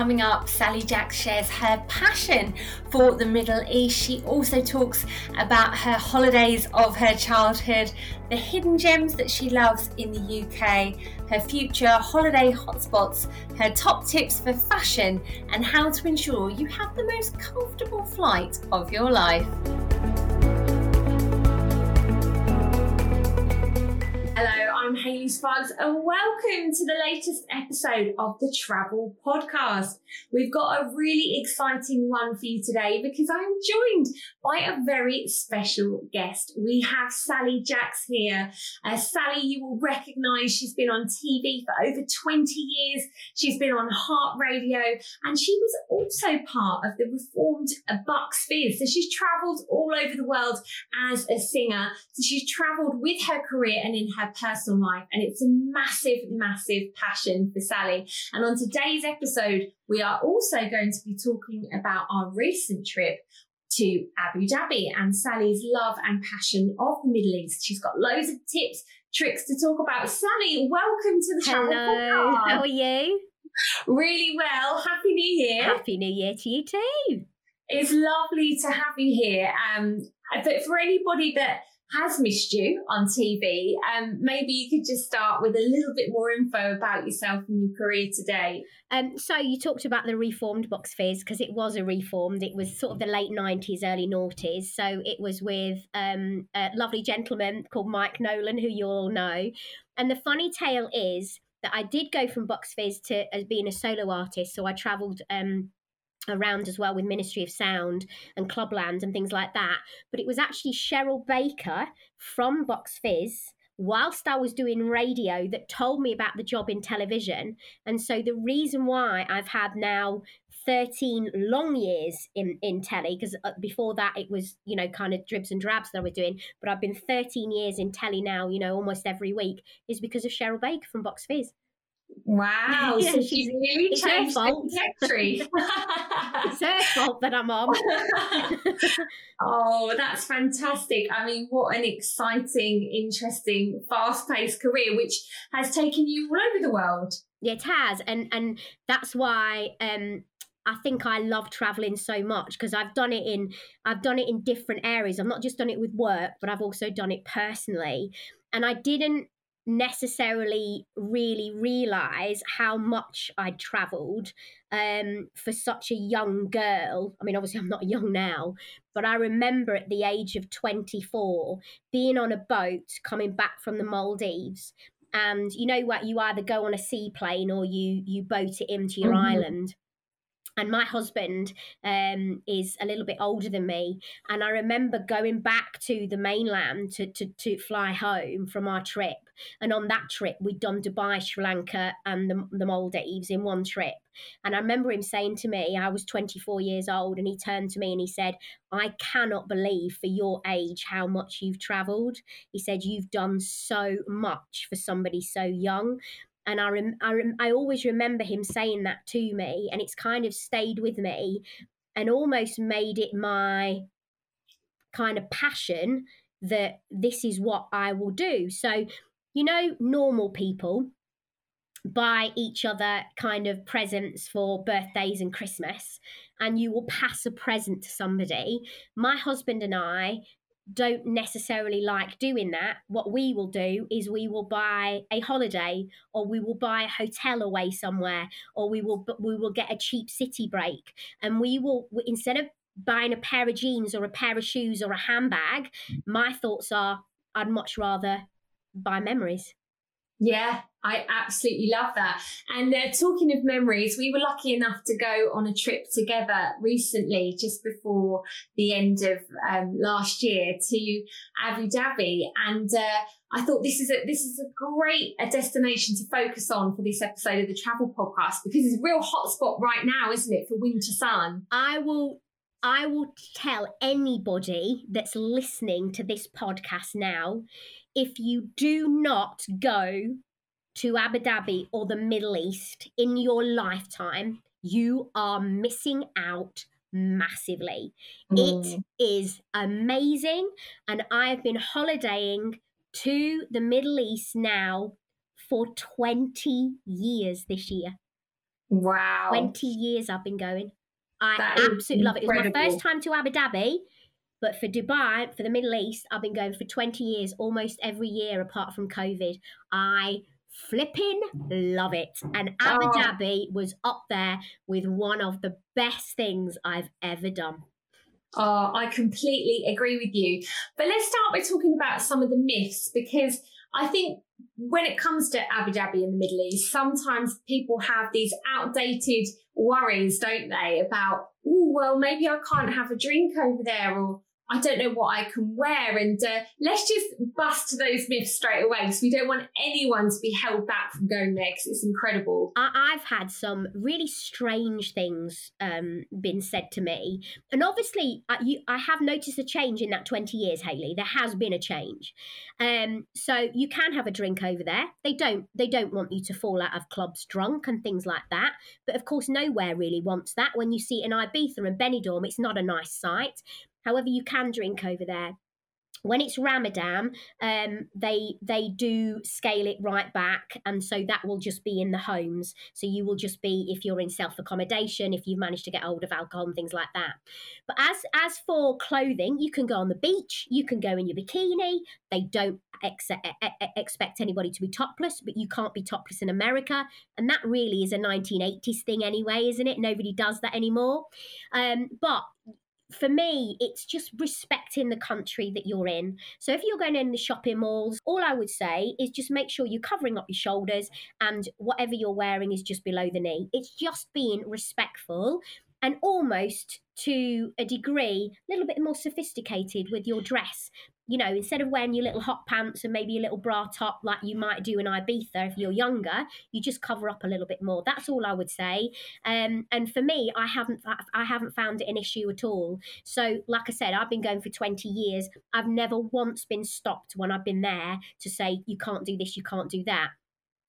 coming up, Sally Jacks shares her passion for the Middle East. She also talks about her holidays of her childhood, the hidden gems that she loves in the UK, her future holiday hotspots, her top tips for fashion, and how to ensure you have the most comfortable flight of your life. I'm Hayley Sparkes, and welcome to the latest episode of the Travel Podcast. We've got a really exciting one for you today because I'm joined by a very special guest. We have Sally Jacks here. Uh, Sally, you will recognize she's been on TV for over 20 years. She's been on Heart Radio, and she was also part of the reformed Bucks Fizz. So she's traveled all over the world as a singer. So she's traveled with her career and in her personal life. And it's a massive, massive passion for Sally. And on today's episode, we are also going to be talking about our recent trip to Abu Dhabi and Sally's love and passion of the Middle East. She's got loads of tips, tricks to talk about. Sally, welcome to the Hello. Travel Podcast. How are you? Really well. Happy New Year. Happy New Year to you too. It's lovely to have you here. Um, but for anybody that has missed you on TV, um, maybe you could just start with a little bit more info about yourself and your career today. Um, so you talked about the reformed Bucks Fizz because it was a reformed. It was sort of the late nineties, early noughties. So it was with um, a lovely gentleman called Mike Nolan, who you all know. And the funny tale is that I did go from Bucks Fizz to as being a solo artist. So I travelled um, around as well with Ministry of Sound and Clubland and things like that. But it was actually Cheryl Baker from Bucks Fizz whilst I was doing radio that told me about the job in television. And so the reason why I've had now 13 long years in, in telly, because uh, before that it was, you know, kind of dribs and drabs that I was doing, but I've been 13 years in telly now, you know, almost every week, is because of Cheryl Baker from Bucks Fizz. Wow, Yeah, so she's- really it's changed the trajectory. It's her fault that I'm on. oh, that's fantastic. I mean, what an exciting, interesting, fast paced career, which has taken you all over the world. Yeah, it has, and and that's why um, I think I love traveling so much because I've done it in I've done it in different areas. I've not just done it with work, but I've also done it personally, and I didn't necessarily really realize how much I'd traveled um, for such a young girl. I mean, obviously, I'm not young now, but I remember at the age of 24 being on a boat coming back from the Maldives and you know what you either go on a seaplane or you you boat it into your Mhm. island and my husband um, is a little bit older than me. And i remember going back to the mainland to, to, to fly home from our trip. And on that trip we'd done dubai sri lanka and the, the maldives in one trip. And i remember him saying to me i was 24 years old and he turned to me and he said i cannot believe for your age how much you've traveled he said you've done so much for somebody so young and I, rem- I, rem- I always remember him saying that to me and it's kind of stayed with me and almost made it my kind of passion that this is what i will do. So you know normal people buy each other kind of presents for birthdays and christmas and you will pass a present to somebody. My husband and i don't necessarily like doing that, what we will do is we will buy a holiday or we will buy a hotel away somewhere or we will we will get a cheap city break and we will instead of buying a pair of jeans or a pair of shoes or a handbag, mm. my thoughts are I'd much rather buy memories. Yeah, I absolutely love that. And uh, talking of memories, we were lucky enough to go on a trip together recently, just before the end of um, last year, to Abu Dhabi. And uh, I thought this is a this is a great a destination to focus on for this episode of the Travel Podcast because it's a real hotspot right now, isn't it, for winter sun? I will I will tell anybody that's listening to this podcast now if you do not go to Abu Dhabi or the Middle East in your lifetime, you are missing out massively. It mm. is amazing. And I've been holidaying to the Middle East now for 20 years this year. Wow. 20 years I've been going. I that absolutely love it. It was my first time to Abu Dhabi, but for Dubai, for the Middle East, I've been going for 20 years, almost every year apart from COVID. I flipping love it. And Abu oh. Dhabi was up there with one of the best things I've ever done. Oh, I completely agree with you. But let's start by talking about some of the myths because I think when it comes to Abu Dhabi in the Middle East, sometimes people have these outdated worries, don't they, about, oh, well, maybe I can't have a drink over there, or I don't know what I can wear. And uh, let's just bust those myths straight away because we don't want anyone to be held back from going there because it's incredible. I- have had some really strange things um, been said to me. And obviously, I, you, I have noticed a change in that 20 years, Hayley. There has been a change. Um, so you can have a drink over there. They don't, they don't want you to fall out of clubs drunk and things like that. But of course, nowhere really wants that. When you see it in Ibiza and Benidorm, it's not a nice sight. However, you can drink over there. When it's Ramadan, um, they they do scale it right back, and so that will just be in the homes. So you will just be if you're in self accommodation, if you've managed to get hold of alcohol and things like that. But as as for clothing, you can go on the beach, you can go in your bikini. They don't ex- expect anybody to be topless, but you can't be topless in America, and that really is a 1980s thing anyway, isn't it? Nobody does that anymore. Um, but for me, it's just respecting the country that you're in. So if you're going in the shopping malls, all I would say is just make sure you're covering up your shoulders and whatever you're wearing is just below the knee. It's just being respectful and almost to a degree a little bit more sophisticated with your dress you know, instead of wearing your little hot pants and maybe a little bra top like you might do in Ibiza if you're younger, you just cover up a little bit more. That's all I would say. Um, and for me, I haven't I haven't found it an issue at all. So, like I said, I've been going for 20 years. I've never once been stopped when I've been there to say you can't do this, you can't do that.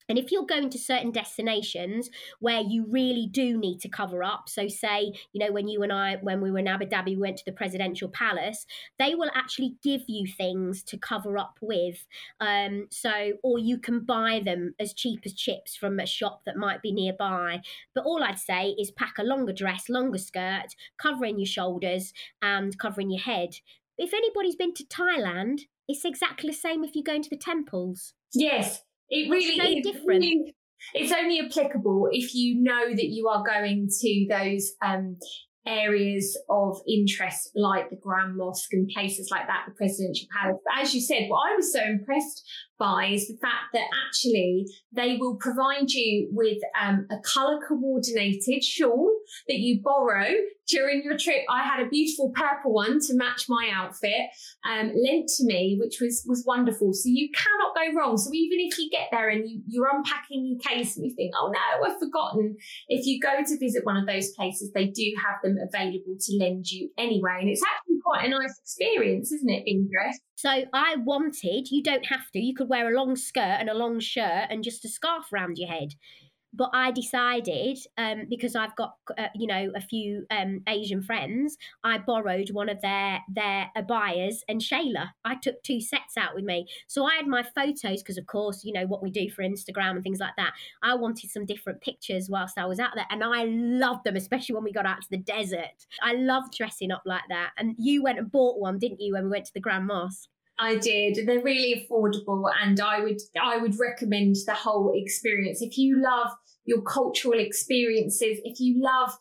And if you're going to certain destinations where you really do need to cover up, so say, you know, when you and I, when we were in Abu Dhabi, we went to the presidential palace, they will actually give you things to cover up with. Um, so, or you can buy them as cheap as chips from a shop that might be nearby. But all I'd say is pack a longer dress, longer skirt, covering your shoulders and covering your head. If anybody's been to Thailand, it's exactly the same if you go into the temples. Yes, it really no is different. Really, it's only applicable if you know that you are going to those um, areas of interest like the Grand Mosque and places like that, the Presidential Palace. But as you said, what I was so impressed by is the fact that actually they will provide you with um, a colour coordinated shawl that you borrow during your trip. I had a beautiful purple one to match my outfit, um, lent to me, which was was wonderful. So you cannot go wrong. So even if you get there and you, you're unpacking your case and you think, oh no, I've forgotten, if you go to visit one of those places, they do have them available to lend you anyway. And it's actually quite a nice experience, isn't it, being dressed? So I wanted, you don't have to, you could wear a long skirt and a long shirt and just a scarf around your head but I decided um, because I've got uh, you know a few um, Asian friends, I borrowed one of their their abayas and Shayla. I took two sets out with me, so I had my photos because of course you know what we do for Instagram and things like that. I wanted some different pictures whilst I was out there, and I loved them, especially when we got out to the desert. I loved dressing up like that, and you went and bought one, didn't you, when we went to the Grand Mosque? I did. They're really affordable and I would I would recommend the whole experience. If you love your cultural experiences, if you love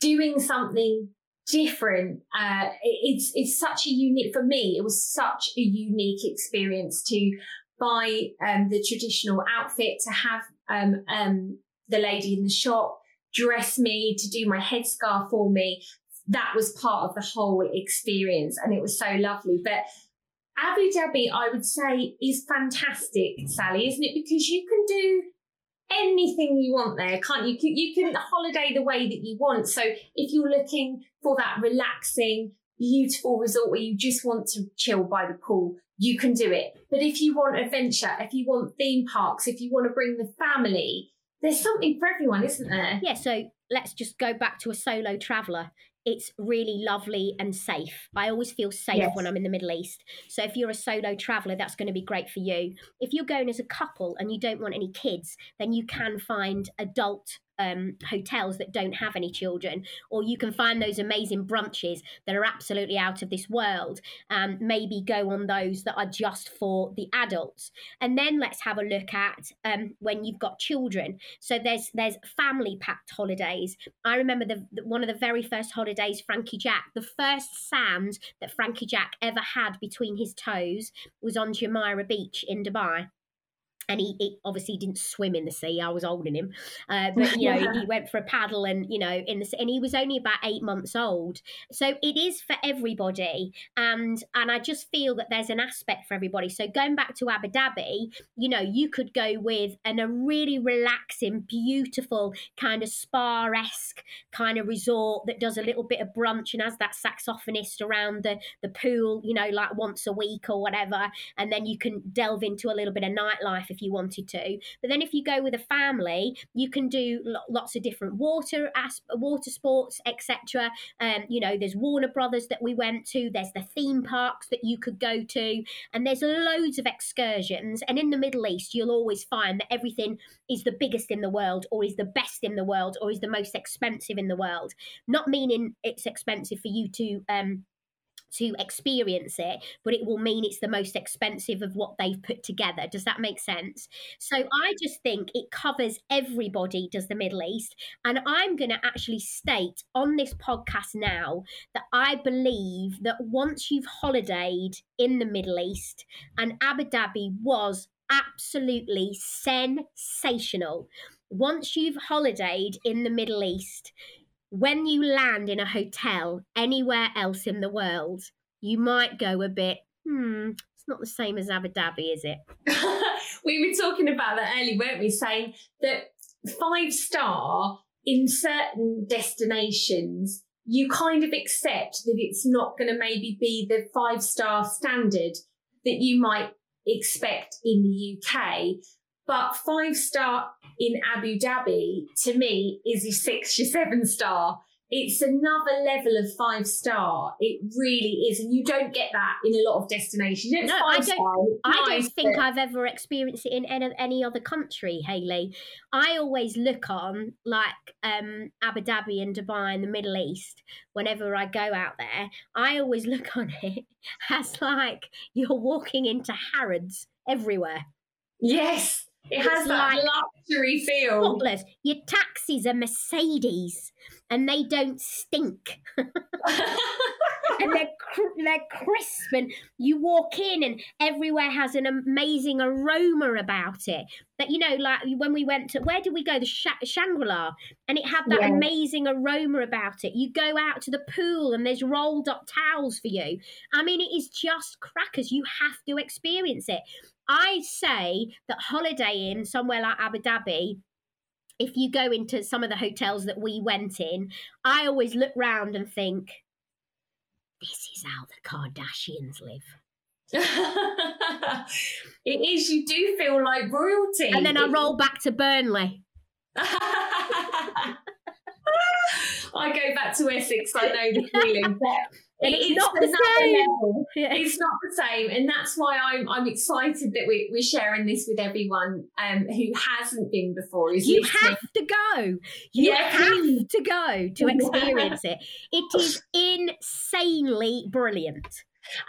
doing something different, uh, it's it's such a unique for me. It was such a unique experience to buy um, the traditional outfit, to have um, um, the lady in the shop dress me, to do my headscarf for me. That was part of the whole experience, and it was so lovely. But Abu Dhabi, I would say, is fantastic, Sally, isn't it? Because you can do anything you want there, can't you? You can holiday the way that you want. So if you're looking for that relaxing, beautiful resort where you just want to chill by the pool, you can do it. But if you want adventure, if you want theme parks, if you want to bring the family, there's something for everyone, isn't there? Yeah, so let's just go back to a solo traveler it's really lovely and safe. I always feel safe yes. when I'm in the Middle East. So if you're a solo traveler, that's going to be great for you. If you're going as a couple and you don't want any kids, then you can find adult um, hotels that don't have any children, or you can find those amazing brunches that are absolutely out of this world. Um, maybe go on those that are just for the adults, and then let's have a look at um, when you've got children. So there's there's family packed holidays. I remember the, the one of the very first holidays Frankie Jack, the first sand that Frankie Jack ever had between his toes was on Jumeirah Beach in Dubai and he, he, obviously didn't swim in the sea. I was holding him, uh, but you know yeah. he went for a paddle and you know in the and he was only about eight months old. So it is for everybody, and and I just feel that there's an aspect for everybody. So going back to Abu Dhabi, you know you could go with an, a really relaxing, beautiful kind of spa esque kind of resort that does a little bit of brunch and has that saxophonist around the the pool, you know, like once a week or whatever, and then you can delve into a little bit of nightlife if you wanted to. But then if you go with a family, you can do lots of different water water sports, etc. Um, you know, there's Warner Brothers that we went to. There's the theme parks that you could go to, and there's loads of excursions. And in the Middle East, you'll always find that everything is the biggest in the world, or is the best in the world, or is the most expensive in the world. Not meaning it's expensive for you to um, to experience it, but it will mean it's the most expensive of what they've put together. Does that make sense? So I just think it covers everybody, does the Middle East. And I'm going to actually state on this podcast now that I believe that once you've holidayed in the Middle East, and Abu Dhabi was absolutely sensational. Once you've holidayed in the Middle East, when you land in a hotel anywhere else in the world, you might go a bit, hmm, it's not the same as Abu Dhabi, is it? we were talking about that earlier, weren't we? Saying that five star in certain destinations, you kind of accept that it's not going to maybe be the five star standard that you might expect in the UK. But five star in Abu Dhabi to me is a six or seven star. It's another level of five star. It really is, and you don't get that in a lot of destinations. It's no, I don't. I don't think I've ever experienced it in any, any other country, Hayley. I always look on like um, Abu Dhabi and Dubai in the Middle East. Whenever I go out there, I always look on it as like you're walking into Harrods everywhere. Yes, it has that like luxury feel. Spotless. Your taxis are Mercedes and they don't stink. and they're, cr- they're crisp and you walk in and everywhere has an amazing aroma about it. That you know like when we went to where did we go? The Sh- shangri-la. And it had that yeah. amazing aroma about it. You go out to the pool and there's rolled up towels for you. I mean it is just crackers. You have to experience it. I say that holidaying somewhere like Abu Dhabi, if you go into some of the hotels that we went in, I always look round and think, this is how the Kardashians live. it is, you do feel like royalty. And then I roll back to Burnley. I go back to Essex, I know the feeling. It's, it's not the same. Yeah. It's not the same, and that's why I'm I'm excited that we, we're sharing this with everyone um, who hasn't been before. Is you listening. have to go. You yeah, have to go to experience it. It is insanely brilliant.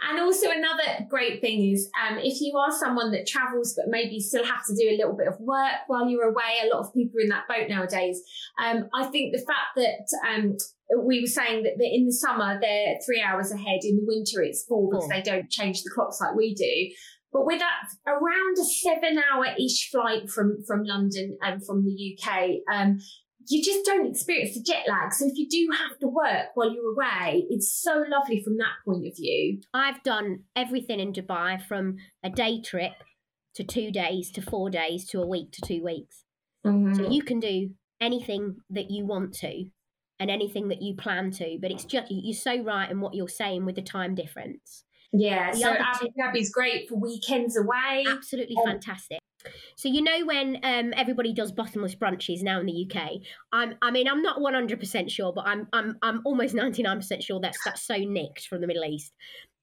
And also another great thing is um, if you are someone that travels but maybe still have to do a little bit of work while you're away, a lot of people are in that boat nowadays. Um, I think the fact that um, we were saying that in the summer they're three hours ahead, in the winter it's four because they don't change the clocks like we do. But with that, around a seven-hour-ish flight from from London and from the UK, um, you just don't experience the jet lag. So if you do have to work while you're away, it's so lovely from that point of view. I've done everything in Dubai from a day trip to two days to four days to a week to two weeks. Mm-hmm. So you can do anything that you want to and anything that you plan to. But it's just you're so right in what you're saying with the time difference. Yeah, the so Abu Dhabi's great for weekends away. Absolutely um, fantastic. So you know when um, everybody does bottomless brunches now in the UK, I'm I mean I'm not 100% sure, but I'm I'm I'm almost 99% sure that's that's so nicked from the Middle East.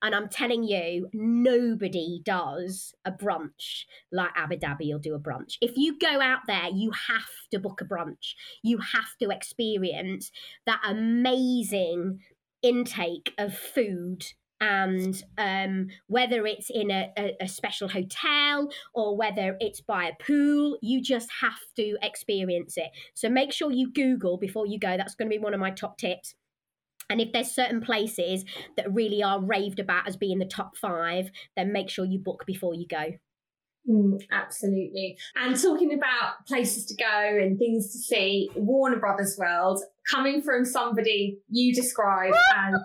And I'm telling you, nobody does a brunch like Abu Dhabi will do a brunch. If you go out there, you have to book a brunch. You have to experience that amazing intake of food and um, whether it's in a, a, a, special hotel or whether it's by a pool, you just have to experience it. So make sure you Google before you go. That's going to be one of my top tips. And if there's certain places that really are raved about as being the top five, then make sure you book before you go. Mm, absolutely. And talking about places to go and things to see, Warner Brothers World, coming from somebody you describe as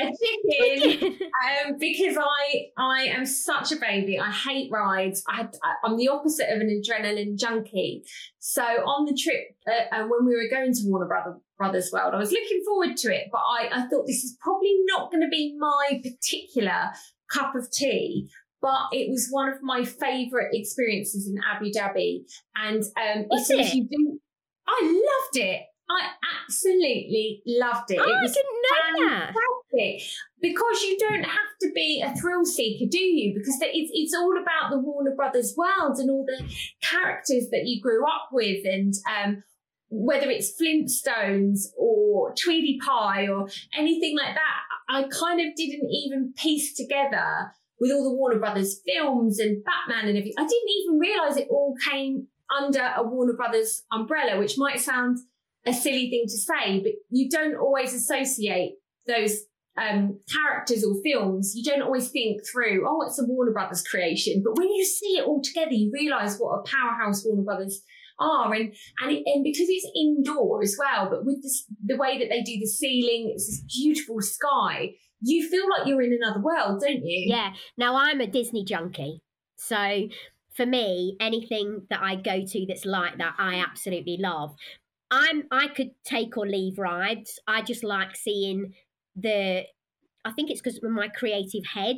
a chicken um, because I I am such a baby. I hate rides. I had, I'm the opposite of an adrenaline junkie. So on the trip uh, and when we were going to Warner Brother, Brothers World, I was looking forward to it, but I, I thought this is probably not going to be my particular cup of tea. But it was one of my favourite experiences in Abu Dhabi, and um, was it? do, I loved it. I absolutely loved it. Oh, it I didn't know that because you don't have to be a thrill seeker, do you? Because it's it's all about the Warner Brothers world and all the characters that you grew up with, and um, whether it's Flintstones or Tweety Pie or anything like that. I kind of didn't even piece together with all the Warner Brothers films and Batman and everything. I didn't even realize it all came under a Warner Brothers umbrella, which might sound a silly thing to say, but you don't always associate those um, characters or films, you don't always think through, oh, it's a Warner Brothers creation. But when you see it all together, you realise what a powerhouse Warner Brothers are. And and, it, and because it's indoor as well, but with this, the way that they do the ceiling, it's this beautiful sky. You feel like you're in another world, don't you? Yeah. Now I'm a Disney junkie, so for me, anything that I go to that's like that, I absolutely love. I'm I could take or leave rides. I just like seeing the I think it's because my creative head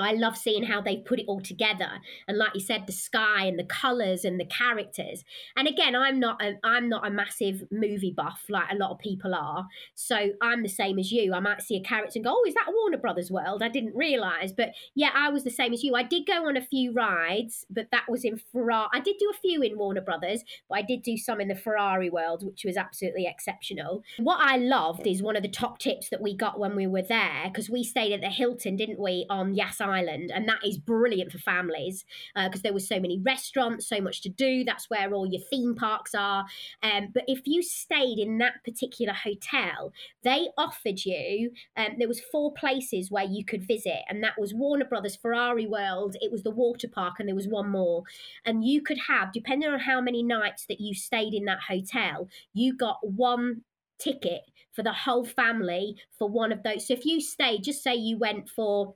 I love seeing how they put it all together, and like you said, the sky and the colors and the characters. And again, I'm not a I'm not a massive movie buff like a lot of people are, so I'm the same as you. I might see a character and go, "Oh, is that Warner Brothers world?" I didn't realize, but yeah, I was the same as you. I did go on a few rides, but that was in Ferrari. I did do a few in Warner Brothers, but I did do some in the Ferrari world, which was absolutely exceptional. What I loved is one of the top tips that we got when we were there because we stayed at the Hilton, didn't we, on Yas Island, and that is brilliant for families because uh, there were so many restaurants, so much to do. That's where all your theme parks are. Um, but if you stayed in that particular hotel, they offered you. Um, there was four places where you could visit, and that was Warner Brothers, Ferrari World. It was the water park, and there was one more. And you could have, depending on how many nights that you stayed in that hotel, you got one ticket for the whole family for one of those. So if you stay, just say you went for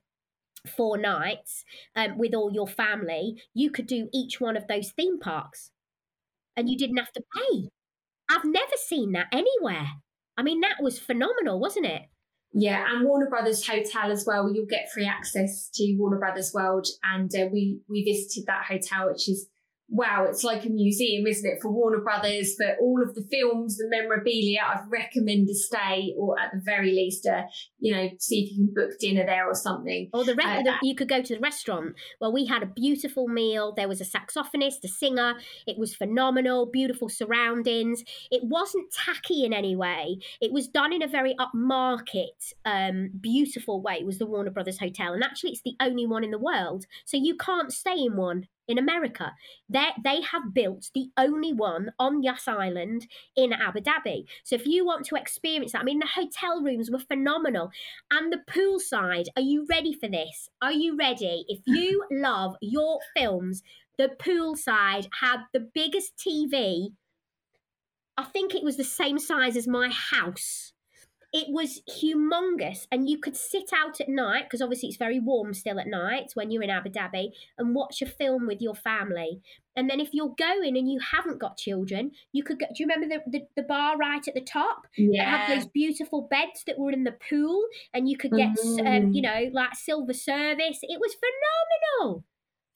four nights um, with all your family, you could do each one of those theme parks and you didn't have to pay. I've never seen that anywhere. I mean, that was phenomenal, wasn't it? Yeah, and Warner Brothers Hotel as well. You'll get free access to Warner Brothers World, and uh, we we visited that hotel, which is wow, it's like a museum, isn't it, for Warner Brothers, for all of the films, the memorabilia. I'd recommend a stay, or at the very least, uh, you know, see if you can book dinner there or something. Or the, re- uh, the you could go to the restaurant. Well, we had a beautiful meal. There was a saxophonist, a singer. It was phenomenal, beautiful surroundings. It wasn't tacky in any way. It was done in a very upmarket, um, beautiful way. It was the Warner Brothers Hotel, and actually, it's the only one in the world. So you can't stay in one in America. They they have built the only one on Yas Island in Abu Dhabi. So if you want to experience that, I mean the hotel rooms were phenomenal, and the poolside. Are you ready for this? Are you ready? If you love your films, the poolside had the biggest TV. I think it was the same size as my house it was humongous and you could sit out at night because obviously it's very warm still at night when you're in abu dhabi and watch a film with your family. And then if you're going and you haven't got children you could go do you remember the, the, the bar right at the top? Yeah that had those beautiful beds that were in the pool and you could get mm. um, you know like silver service. It was phenomenal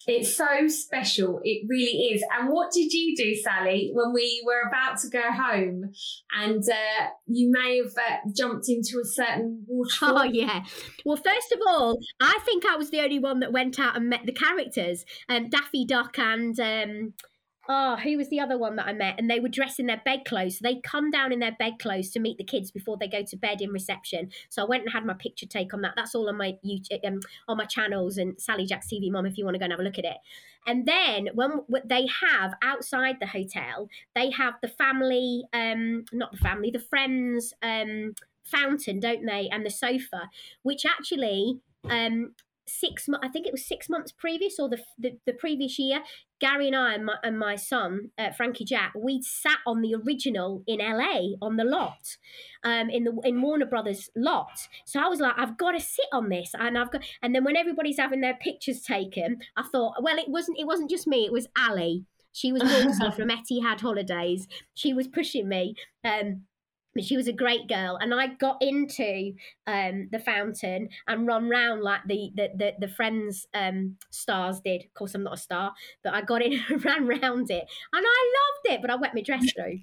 It's so special. It really is. And what did you do, Sally, when we were about to go home and uh, you may have uh, jumped into a certain waterfall? Oh, yeah. Well, first of all, I think I was the only one that went out and met the characters um, Daffy Duck and. Um, oh, who was the other one that I met? And they were dressed in their bed clothes. So they come down in their bed clothes to meet the kids before they go to bed in reception. So I went and had my picture take on that. That's all on my YouTube, um, on my channels and Sally Jacks TV Mum if you want to go and have a look at it. And then when they have outside the hotel, they have the family, um, not the family, the friends um, fountain, don't they? And the sofa, which actually um, six I think it was six months previous or the, the, the previous year, Gary and I and my, and my son uh, Frankie Jack, we sat on the original in LA on the lot, um, in the in Warner Brothers lot. So I was like, I've got to sit on this, and I've got. And then when everybody's having their pictures taken, I thought, well, it wasn't it wasn't just me, it was Ali. She was Wolsey from Etihad Holidays. She was pushing me. Um, she was a great girl and i got into um, the fountain and run round like the the the, the friends um, stars did of course i'm not a star but i got in and ran round it and i loved it but i wet my dress through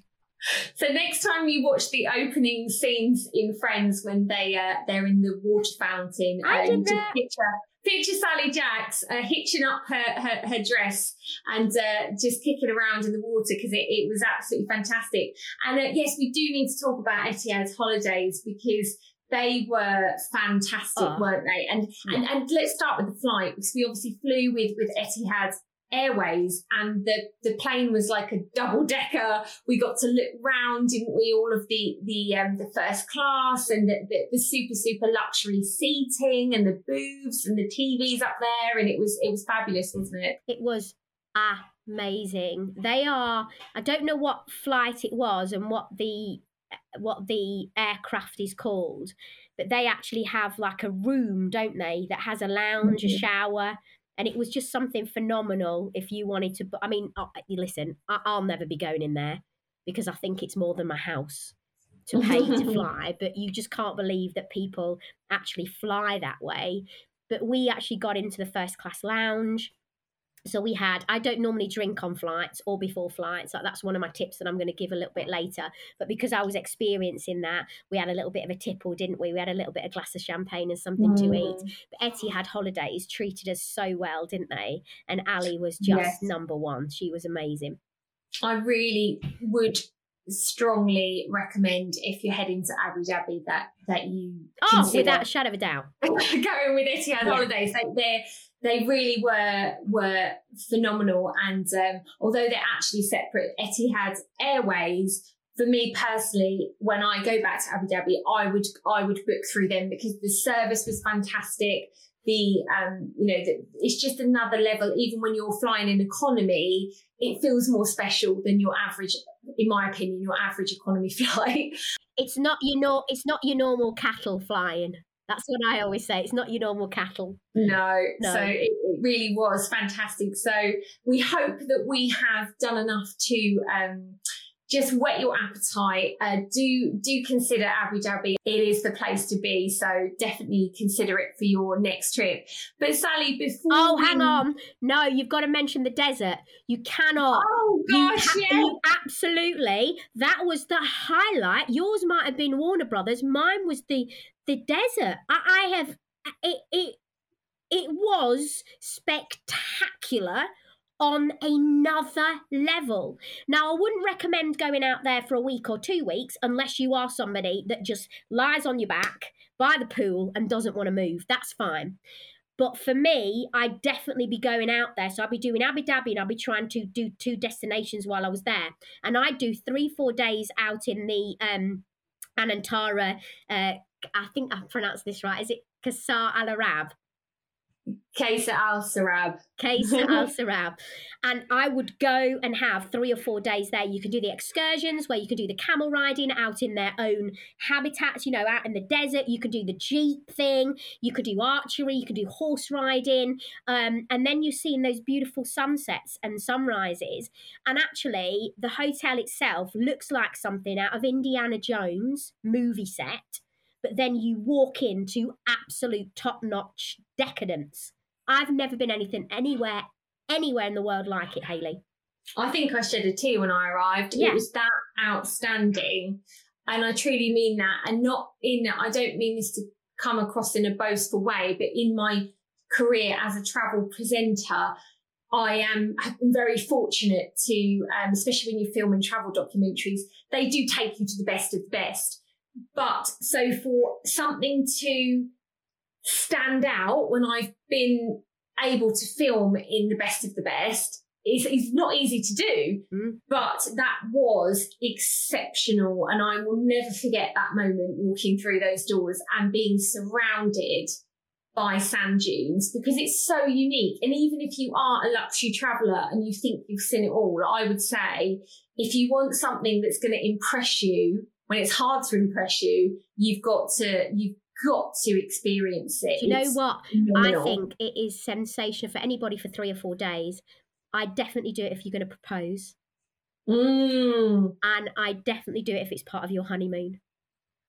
so next time you watch the opening scenes in Friends when they uh, they're in the water fountain, I did that. picture picture Sally Jacks uh, hitching up her, her, her dress and uh, just kicking around in the water because it, it was absolutely fantastic. And uh, yes, we do need to talk about Etihad's holidays because they were fantastic, oh. weren't they? And, yeah. and and let's start with the flight because we obviously flew with with Etihad Airways, and the the plane was like a double decker. We got to look round, didn't we? All of the the um, the first class and the, the, the super super luxury seating and the booths and the TVs up there, and it was it was fabulous, wasn't it? It was amazing. They are. I don't know what flight it was and what the what the aircraft is called, but they actually have like a room, don't they, that has a lounge, mm-hmm. a shower, and it was just something phenomenal if you wanted to i mean listen i'll never be going in there because i think it's more than my house to pay to fly but you just can't believe that people actually fly that way. But we actually got into the first class lounge so we had, I don't normally drink on flights or before flights. Like that's one of my tips that I'm going to give a little bit later. But because I was experiencing that, we had a little bit of a tipple, didn't we? We had a little bit of glass of champagne and something mm. to eat. but Etihad holidays treated us so well, didn't they? And Ali was just yes. number one. She was amazing. I really would strongly recommend if you're heading to Abu Dhabi that that you oh without a shadow of a doubt going with Etihad yeah. holidays like they're they really were were phenomenal. And um, although they're actually separate, Etihad Airways. For me personally, when I go back to Abu Dhabi, I would I would book through them because the service was fantastic. The um, you know, the, it's just another level. Even when you're flying in economy, it feels more special than your average, in my opinion, your average economy flight. It's not you know, it's not your normal cattle flying. That's what I always say. It's not your normal cattle. No. no. So it, it, really was fantastic. So we hope that we have done enough to um, just whet your appetite. Uh, do do consider Abu Dhabi. It is the place to be. So definitely consider it for your next trip. But Sally, before oh, hang on, no, you've got to mention the desert. You cannot. Oh gosh, you yeah. You absolutely. That was the highlight. Yours might have been Warner Brothers. Mine was the the desert. I, I have it. It it was spectacular on another level. Now, I wouldn't recommend going out there for a week or two weeks unless you are somebody that just lies on your back by the pool and doesn't want to move. That's fine. But for me, I'd definitely be going out there. So I'd be doing Abu Dhabi and I'd be trying to do two destinations while I was there. And I'd do three, four days out in the um, Anantara. Uh, I think I pronounced this right. Is it Kasar Al Arab? Qasr Al Sarab. Qasr Al Sarab. And I would go and have three or four days there. You can do the excursions where you can do the camel riding out in their own habitats, you know, out in the desert. You can do the jeep thing. You could do archery. You can do horse riding. Um, and then you're seeing those beautiful sunsets and sunrises. And actually, the hotel itself looks like something out of Indiana Jones movie set but then you walk into absolute top notch decadence. I've never been anything anywhere anywhere in the world like it, Hayley. I think I shed a tear when I arrived. Yeah. It was that outstanding. And I truly mean that. And not in, I don't mean this to come across in a boastful way, but in my career as a travel presenter, I am have been very fortunate to, um, especially when you're filming travel documentaries, they do take you to the best of the best. But so for something to stand out when I've been able to film in the best of the best is, is not easy to do, Mm. but that was exceptional. And I will never forget that moment walking through those doors and being surrounded by sand dunes because it's so unique. And even if you are a luxury traveller and you think you've seen it all, I would say if you want something that's going to impress you when it's hard to impress you, you've got to, you've got to experience it. Do you know It's what? I think it is sensational for anybody for three or four days. I definitely do it if you're going to propose, Mm, and I definitely do it if it's part of your honeymoon.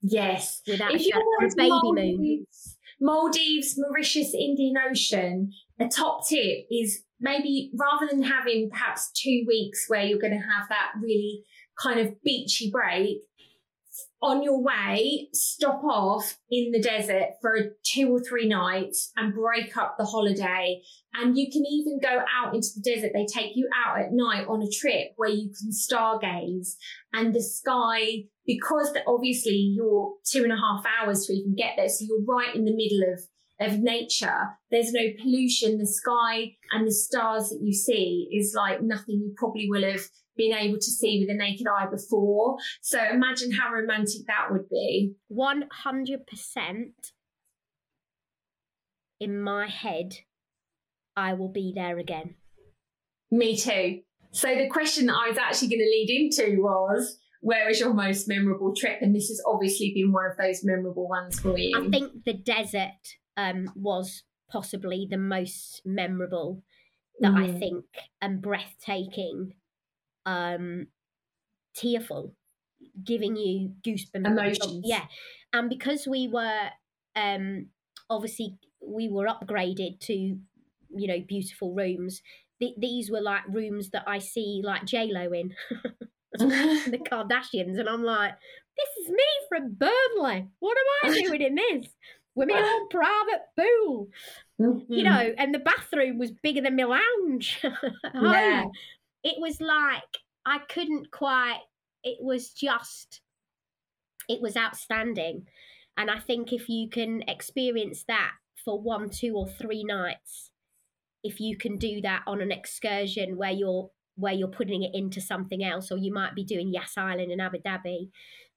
yes. Without a if you shadow, a baby moon. Maldives, Maldives, Mauritius, Indian Ocean, a top tip is maybe rather than having perhaps two weeks where you're going to have that really kind of beachy break, on your way, stop off in the desert for two or three nights and break up the holiday. And you can even go out into the desert. They take you out at night on a trip where you can stargaze and the sky, because obviously you're two and a half hours to even get there. So you're right in the middle of, of nature. There's no pollution. The sky and the stars that you see is like nothing you probably will have been able to see with the naked eye before. So imagine how romantic that would be. 100% in my head, I will be there again. Me too. So the question that I was actually going to lead into was, where was your most memorable trip? And this has obviously been one of those memorable ones for you. I think the desert um, was possibly the most memorable that I Mm. think and breathtaking, um, tearful, giving you goosebumps. Emotions. Yeah, and because we were um, obviously we were upgraded to you know beautiful rooms. Th- these were like rooms that I see like J Lo in. the Kardashians, and I'm like, this is me from Burnley. What am I doing in this? With my own private pool, you mm-hmm. know, and the bathroom was bigger than my lounge. Yeah. It was like I couldn't quite. It was just, it was outstanding, and I think if you can experience that for one, two, or three nights, if you can do that on an excursion where you're where you're putting it into something else, or you might be doing Yas Island in Abu Dhabi,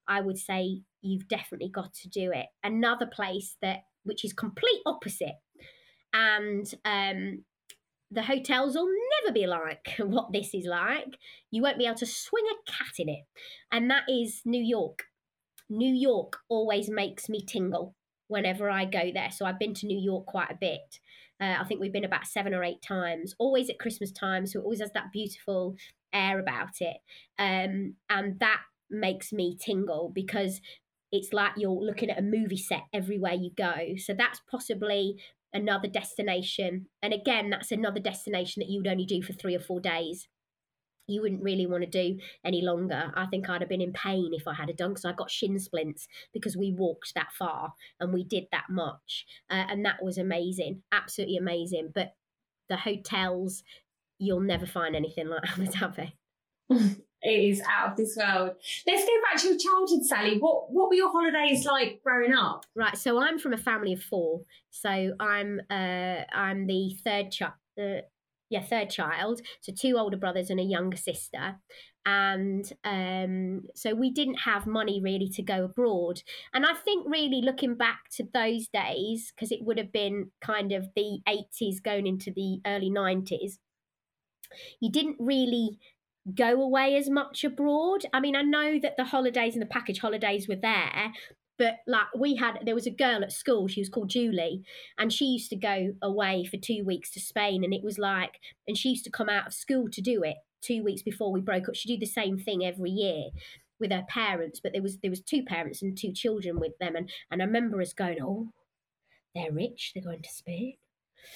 I would say you've definitely got to do it. Another place that which is complete opposite, and um, the hotels will never be like what this is like. You won't be able to swing a cat in it, and that is New York. New York always makes me tingle whenever I go there. So I've been to New York quite a bit. Uh, I think we've been about seven or eight times, always at Christmas time. So it always has that beautiful air about it. Um, and that makes me tingle because it's like you're looking at a movie set everywhere you go. So that's possibly another destination. And again, that's another destination that you would only do for three or four days. You wouldn't really want to do any longer. I think I'd have been in pain if I had a done because I got shin splints because we walked that far and we did that much. Uh, and that was amazing, absolutely amazing. But the hotels, you'll never find anything like Abu Dhabi. It is out of this world. Let's go back to your childhood, Sally. What what were your holidays like growing up? Right, so I'm from a family of four. So I'm uh I'm the third child. Uh, yeah, third child. So two older brothers and a younger sister. And um, so we didn't have money really to go abroad. And I think really looking back to those days, because it would have been kind of the 80s going into the early 90s, you didn't really go away as much abroad. I mean, I know that the holidays and the package holidays were there, but like we had there was a girl at school she was called julie and she used to go away for two weeks to spain and it was like and she used to come out of school to do it two weeks before we broke up she'd do the same thing every year with her parents but there was there was two parents and two children with them and and i remember us going oh they're rich they're going to spain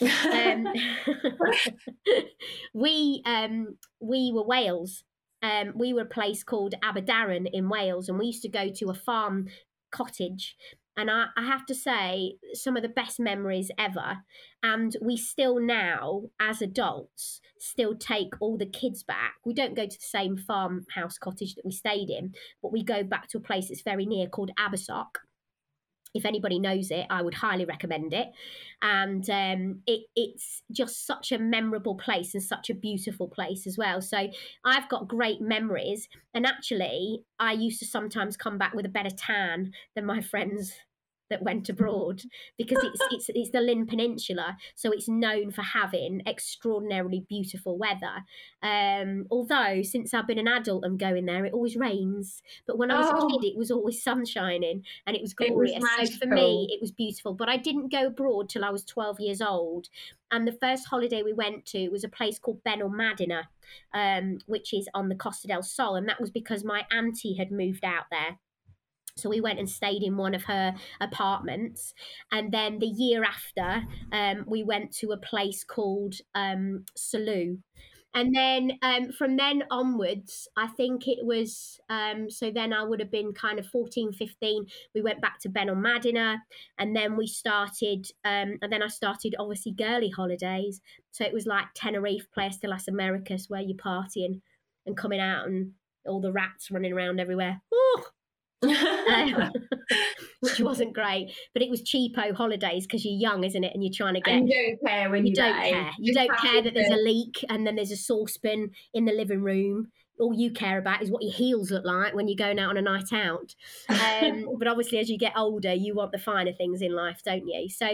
Um, we um, we were Wales. Um, we were a place called Aberdaron in Wales, and we used to go to a farm cottage. And I, I have to say, some of the best memories ever. And we still now, as adults, still take all the kids back. We don't go to the same farmhouse cottage that we stayed in, but we go back to a place that's very near called Abersoch if anybody knows it, I would highly recommend it. And um, it, it's just such a memorable place and such a beautiful place as well. So I've got great memories. And actually, I used to sometimes come back with a better tan than my friends that went abroad because it's it's it's the Llŷn Peninsula, so it's known for having extraordinarily beautiful weather. Um, although since I've been an adult and going there, it always rains. But when I was oh. a kid, it was always sun shining and it was glorious. It was so for me, it was beautiful. But I didn't go abroad till I was twelve years old. And the first holiday we went to was a place called Benalmadena, um, which is on the Costa del Sol, and that was because my auntie had moved out there so we went and stayed in one of her apartments. And then the year after, um, we went to a place called um, Salou. And then um, from then onwards, I think it was, um, so then I would have been kind of 14, 15. We went back to Benalmadena and then we started, um, and then I started obviously girly holidays. So it was like Tenerife, Playa de las Americas, where you're partying and coming out and all the rats running around everywhere. Ooh, um, which wasn't great. But it was cheapo holidays because you're young, isn't it? And you're trying to get. And you don't care when you, you don't care. You, you don't care that there's a leak and then there's a saucepan in the living room all you care about is what your heels look like when you're going out on a night out. Um, but obviously, as you get older, you want the finer things in life, don't you? So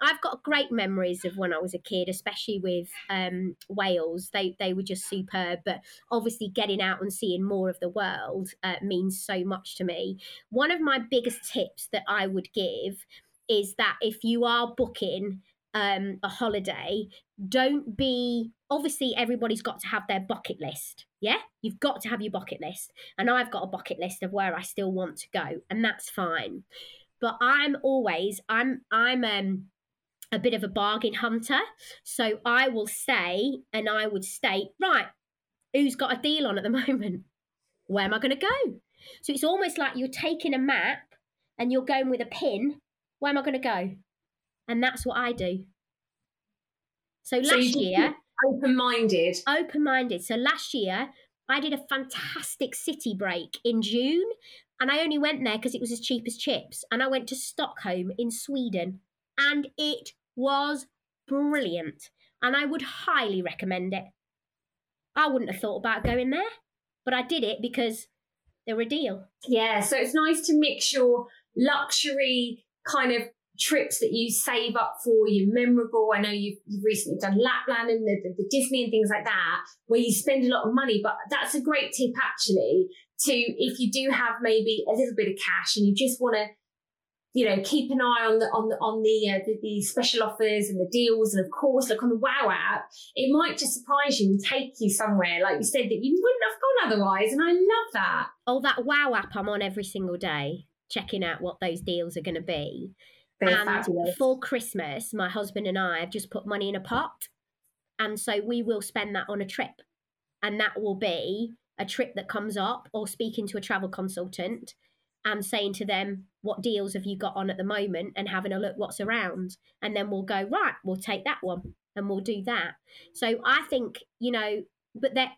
I've got great memories of when I was a kid, especially with um, Wales. They they were just superb. But obviously, getting out and seeing more of the world uh, means so much to me. One of my biggest tips that I would give is that if you are booking um, a holiday, don't be obviously everybody's got to have their bucket list. Yeah, you've got to have your bucket list, and I've got a bucket list of where I still want to go, and that's fine. But I'm always I'm I'm um a bit of a bargain hunter, so I will say and I would state right, who's got a deal on at the moment? Where am I going to go? So it's almost like you're taking a map and you're going with a pin. Where am I going to go? And that's what I do. So last so year, open minded. Open minded. So last year, I did a fantastic city break in June, and I only went there because it was as cheap as chips. And I went to Stockholm in Sweden, and it was brilliant. And I would highly recommend it. I wouldn't have thought about going there, but I did it because they were a deal. Yeah, so it's nice to mix your luxury kind of trips that you save up for, you're memorable. I know you've, you've recently done Lapland and the, the, the, Disney and things like that, where you spend a lot of money. But that's a great tip actually to if you do have maybe a little bit of cash and you just want to, you know, keep an eye on the on the on the, uh, the, the special offers and the deals, and of course, look on the Wow app. It might just surprise you and take you somewhere, like you said, that you wouldn't have gone otherwise. And I love that. Oh, that Wow app! I'm on every single day, checking out what those deals are going to be they're and fabulous. for Christmas, my husband and I have just put money in a pot. And so we will spend that on a trip. And that will be a trip that comes up or speaking to a travel consultant and saying to them, what deals have you got on at the moment and having a look what's around. And then we'll go, right, we'll take that one and we'll do that. So I think, you know, but that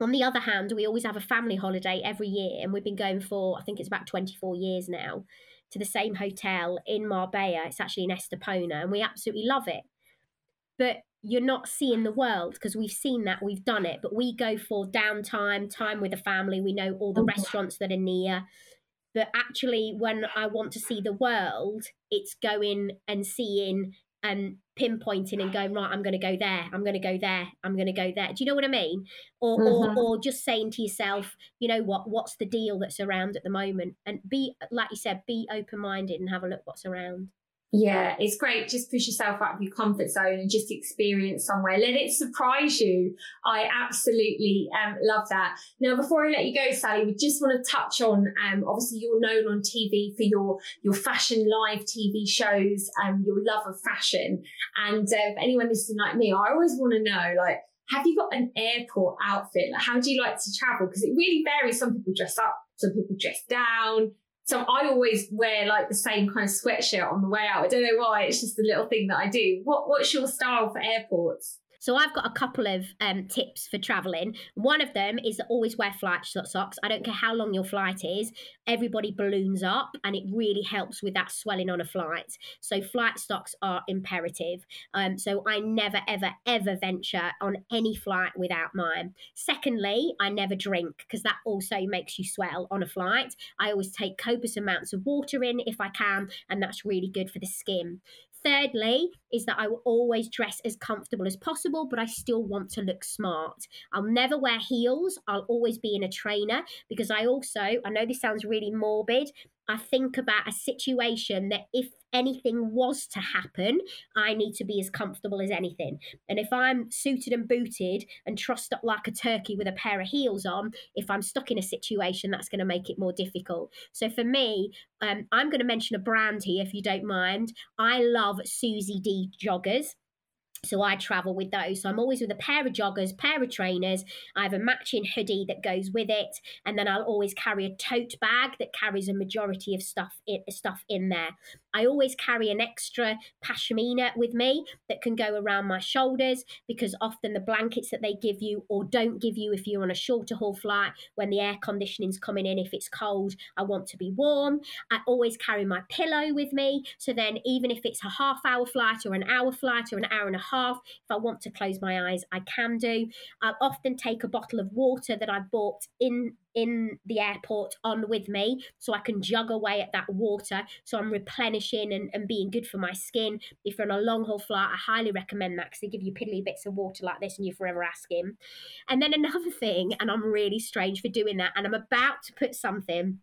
on the other hand, we always have a family holiday every year, and we've been going for I think it's about 24 years now to the same hotel in Marbella. It's actually in Estepona, and we absolutely love it. But you're not seeing the world because we've seen that, we've done it. But we go for downtime, time with the family. We know all the mm-hmm. restaurants that are near. But actually, when I want to see the world, it's going and seeing and pinpointing and going right i'm going to go there i'm going to go there i'm going to go there. Do you know what i mean? Or, mm-hmm. or or just saying to yourself you know what what's the deal that's around at the moment? And be like you said be open minded and have a look what's around Yeah, it's great. Just push yourself out of your comfort zone and just experience somewhere. Let it surprise you. I absolutely um, love that. Now, before I let you go, Sally, we just want to touch on. Um, obviously, you're known on TV for your your fashion live TV shows and your love of fashion. And uh, for anyone listening like me, I always want to know, like, have you got an airport outfit? Like, how do you like to travel? Because it really varies. Some people dress up, some people dress down. So I always wear like the same kind of sweatshirt on the way out. I don't know why. It's just a little thing that I do. What What's your style for airports? So I've got a couple of um, tips for traveling. One of them is always wear flight socks. I don't care how long your flight is. Everybody balloons up, and it really helps with that swelling on a flight. So flight socks are imperative. Um, so I never, ever, ever venture on any flight without mine. Secondly, I never drink because that also makes you swell on a flight. I always take copious amounts of water in if I can, and that's really good for the skin. Thirdly, is that I will always dress as comfortable as possible, but I still want to look smart. I'll never wear heels. I'll always be in a trainer because I also, I know this sounds really morbid, I think about a situation that if anything was to happen, I need to be as comfortable as anything. And if I'm suited and booted and trussed up like a turkey with a pair of heels on, if I'm stuck in a situation, that's going to make it more difficult. So for me, um, I'm going to mention a brand here, if you don't mind. I love Suzy D joggers. So I travel with those. So I'm always with a pair of joggers, pair of trainers. I have a matching hoodie that goes with it, and then I'll always carry a tote bag that carries a majority of stuff in, stuff in there. I always carry an extra pashmina with me that can go around my shoulders because often the blankets that they give you or don't give you if you're on a shorter haul flight when the air conditioning's coming in, if it's cold, I want to be warm. I always carry my pillow with me. So then, even if it's a half hour flight or an hour flight or an hour and a half, if I want to close my eyes, I can do. I'll often take a bottle of water that I've bought in in the airport on with me so I can jug away at that water. So I'm replenishing and, and being good for my skin. If you're on a long haul flight, I highly recommend that because they give you piddly bits of water like this and you're forever asking. And then another thing, and I'm really strange for doing that, and I'm about to put something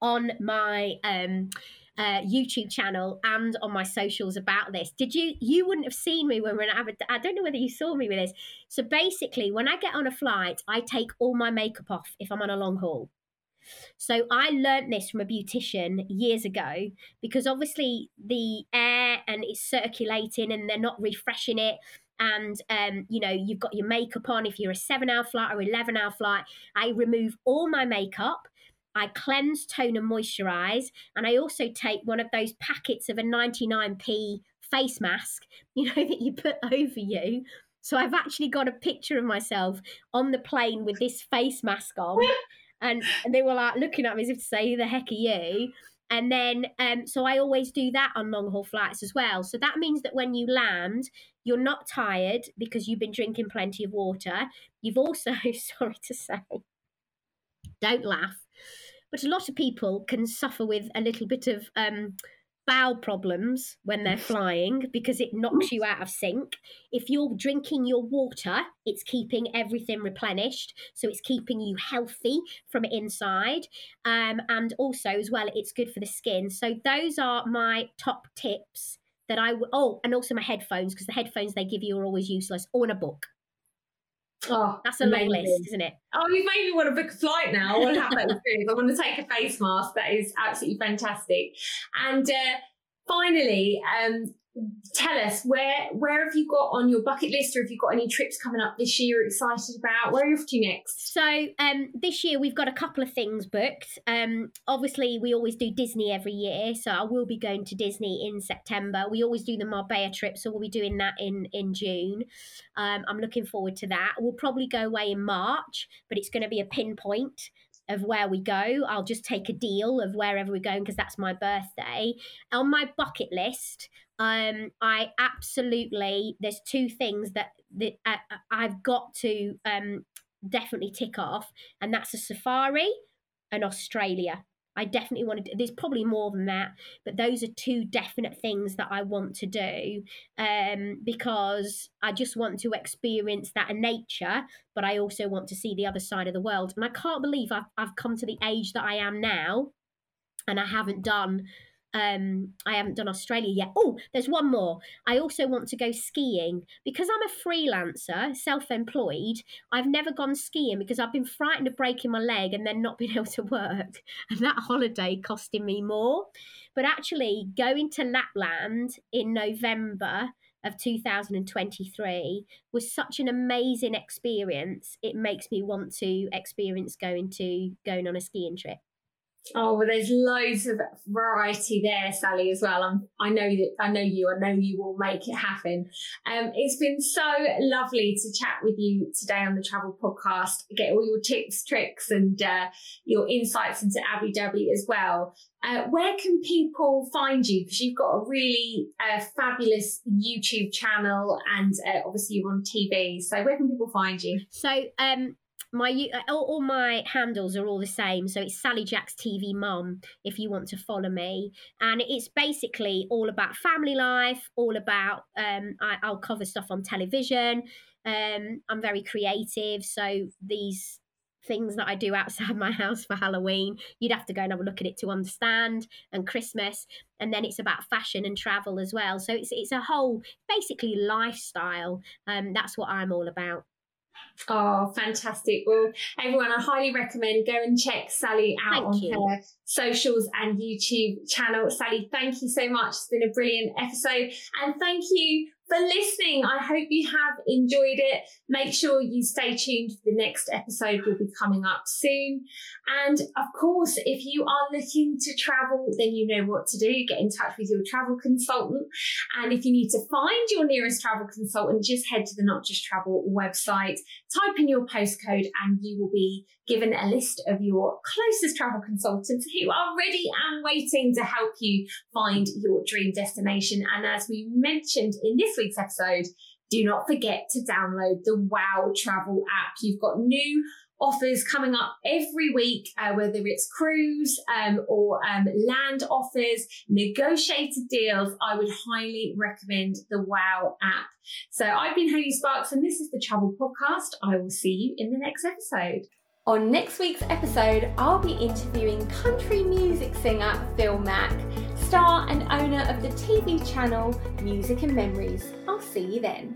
on my um uh, YouTube channel and on my socials about this. Did you? You wouldn't have seen me when we are in. I don't know whether you saw me with this. So basically, when I get on a flight, I take all my makeup off if I'm on a long haul. So I learned this from a beautician years ago because obviously the air and it's circulating and they're not refreshing it and um, you know you've got your makeup on if you're a seven hour flight or 11 hour flight i remove all my makeup I cleanse, tone, and moisturize. And I also take one of those packets of a 99p face mask, you know, that you put over you. So I've actually got a picture of myself on the plane with this face mask on. and, and they were like looking at me as if to say, Who the heck are you? And then, um, so I always do that on long haul flights as well. So that means that when you land, you're not tired because you've been drinking plenty of water. You've also, sorry to say, don't laugh, but a lot of people can suffer with a little bit of um, bowel problems when they're flying because it knocks you out of sync. If you're drinking your water, it's keeping everything replenished. So it's keeping you healthy from inside. Um, and also, as well, it's good for the skin. So those are my top tips that I w- oh, and also my headphones because the headphones they give you are always useless, or in a book. Oh, that's a amazing. long list, isn't it? Oh, you've made me want to book a flight now. I want to have that experience. I want to take a face mask. That is absolutely fantastic. And uh, finally, um, tell us where where have you got on your bucket list or have you got any trips coming up this year you're excited about? Where are you off to next? So um this year we've got a couple of things booked. Um obviously we always do disney every year so i will be going to disney in september. We always do the marbella trip so we'll be doing that in in june. Um i'm looking forward to that. We'll probably go away in march but it's going to be a pinpoint of where we go. I'll just take a deal of wherever we're going because that's my birthday. On my bucket list, um, I absolutely there's two things that that I, uh, I've got to um, definitely tick off, and that's a safari and Australia. I definitely want to. There's probably more than that, but those are two definite things that I want to do um, because I just want to experience that in nature, but I also want to see the other side of the world. And I can't believe I've, I've come to the age that I am now, and I haven't done Um, I haven't done Australia yet. Oh, there's one more. I also want to go skiing because I'm a freelancer, self-employed. I've never gone skiing because I've been frightened of breaking my leg and then not being able to work, and that holiday costing me more. But actually, going to Lapland in November of 2023 was such an amazing experience. It makes me want to experience going to going on a skiing trip. Oh, well, there's loads of variety there, Sally, as well. I'm, I know that I know you. I know you will make it happen. Um, it's been so lovely to chat with you today on the Travel Podcast. Get all your tips, tricks, and uh, your insights into Abu Dhabi as well. Uh, where can people find you? Because you've got a really uh, fabulous YouTube channel, and uh, obviously you're on TV. So where can people find you? So um, my uh, all, all, my handles are all the same so it's sally jacks tv mum if you want to follow me. And it's basically all about family life all about um, I, will cover stuff on television. Um, i'm very creative so these things that i do outside my house for halloween you'd have to go and have a look at it to understand and christmas. And then it's about fashion and travel as well. So it's, it's a whole basically lifestyle. Um, that's what i'm all about Oh, fantastic. Well, everyone, I highly recommend go and check Sally out thank on you. her socials and YouTube channel. Sally, thank you so much. It's been a brilliant episode. And thank you for listening. I hope you have enjoyed it. Make sure you stay tuned. The next episode will be coming up soon. And of course, if you are looking to travel, then you know what to do. Get in touch with your travel consultant. And if you need to find your nearest travel consultant, just head to the Not Just Travel website, type in your postcode, and you will be given a list of your closest travel consultants who are ready and waiting to help you find your dream destination. And as we mentioned in this week's episode, do not forget to download the Wow Travel app. You've got new offers coming up every week, uh, whether it's cruise um, or um, land offers, negotiated deals. I would highly recommend the Wow app. So I've been Hayley Sparkes, and this is the Travel Podcast. I will see you in the next episode. On next week's episode, I'll be interviewing country music singer Phil Mack, star and owner of the TV channel Music and Memories. I'll see you then.